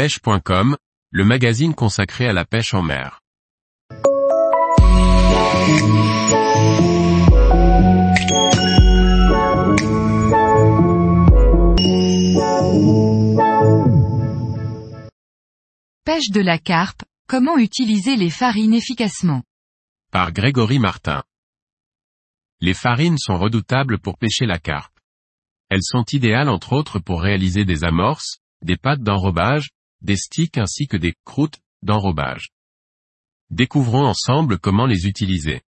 pêche.com, le magazine consacré à la pêche en mer. Pêche de la carpe, comment utiliser les farines efficacement? Par Grégory Martin. Les farines sont redoutables pour pêcher la carpe. Elles sont idéales entre autres pour réaliser des amorces, des pâtes d'enrobage, des sticks ainsi que des croûtes d'enrobage. Découvrons ensemble comment les utiliser.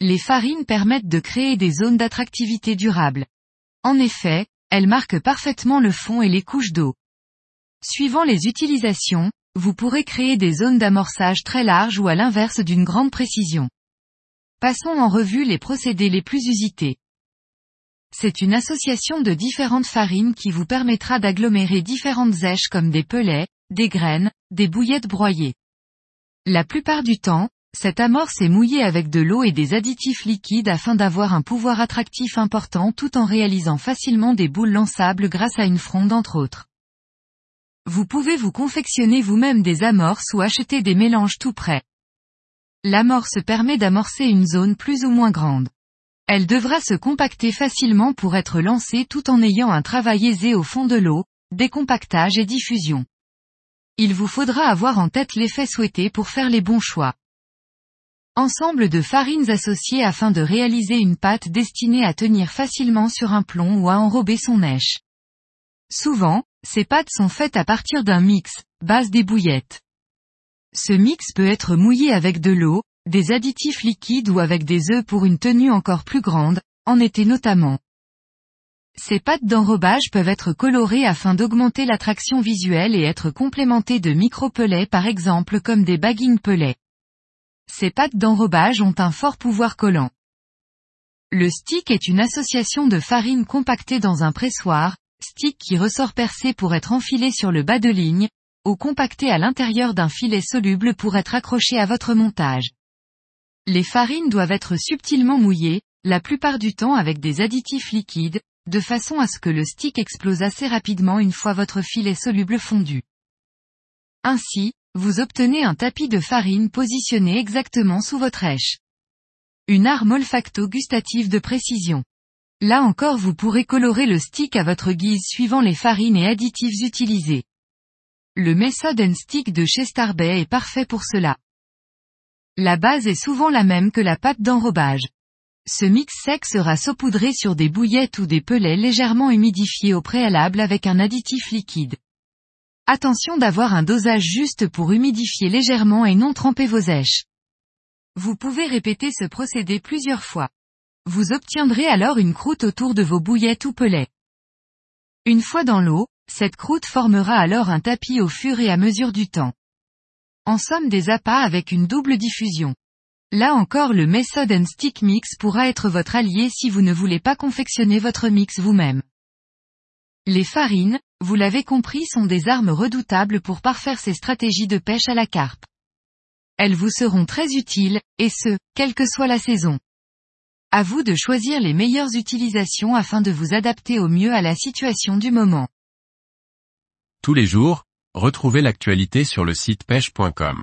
Les farines permettent de créer des zones d'attractivité durable. En effet, elles marquent parfaitement le fond et les couches d'eau. Suivant les utilisations, vous pourrez créer des zones d'amorçage très larges ou à l'inverse d'une grande précision. Passons en revue les procédés les plus usités. C'est une association de différentes farines qui vous permettra d'agglomérer différentes zèches comme des pelets, des graines, des bouillettes broyées. La plupart du temps, cette amorce est mouillée avec de l'eau et des additifs liquides afin d'avoir un pouvoir attractif important tout en réalisant facilement des boules lançables grâce à une fronde entre autres. Vous pouvez vous confectionner vous-même des amorces ou acheter des mélanges tout prêts. L'amorce permet d'amorcer une zone plus ou moins grande. Elle devra se compacter facilement pour être lancée tout en ayant un travail aisé au fond de l'eau, décompactage et diffusion. Il vous faudra avoir en tête l'effet souhaité pour faire les bons choix. Ensemble de farines associées afin de réaliser une pâte destinée à tenir facilement sur un plomb ou à enrober son nèche. Souvent, ces pâtes sont faites à partir d'un mix, base des bouillettes. Ce mix peut être mouillé avec de l'eau, des additifs liquides ou avec des œufs pour une tenue encore plus grande, en été notamment. Ces pâtes d'enrobage peuvent être colorées afin d'augmenter l'attraction visuelle et être complémentées de micro-pelets par exemple comme des bagging pelets. Ces pâtes d'enrobage ont un fort pouvoir collant. Le stick est une association de farine compactée dans un pressoir, stick qui ressort percé pour être enfilé sur le bas de ligne, ou compacté à l'intérieur d'un filet soluble pour être accroché à votre montage. Les farines doivent être subtilement mouillées, la plupart du temps avec des additifs liquides, de façon à ce que le stick explose assez rapidement une fois votre filet soluble fondu. Ainsi, vous obtenez un tapis de farine positionné exactement sous votre èche. Une arme olfacto-gustative de précision. Là encore vous pourrez colorer le stick à votre guise suivant les farines et additifs utilisés. Le Method Stick de chez Starbay est parfait pour cela. La base est souvent la même que la pâte d'enrobage. Ce mix sec sera saupoudré sur des bouillettes ou des pelets légèrement humidifiés au préalable avec un additif liquide. Attention d'avoir un dosage juste pour humidifier légèrement et non tremper vos èches. Vous pouvez répéter ce procédé plusieurs fois. Vous obtiendrez alors une croûte autour de vos bouillettes ou pelets. Une fois dans l'eau, cette croûte formera alors un tapis au fur et à mesure du temps. En somme des appâts avec une double diffusion. Là encore le Method and Stick Mix pourra être votre allié si vous ne voulez pas confectionner votre mix vous-même. Les farines, vous l'avez compris sont des armes redoutables pour parfaire ces stratégies de pêche à la carpe. Elles vous seront très utiles, et ce, quelle que soit la saison. À vous de choisir les meilleures utilisations afin de vous adapter au mieux à la situation du moment. Tous les jours, retrouvez l'actualité sur le site pêche.com.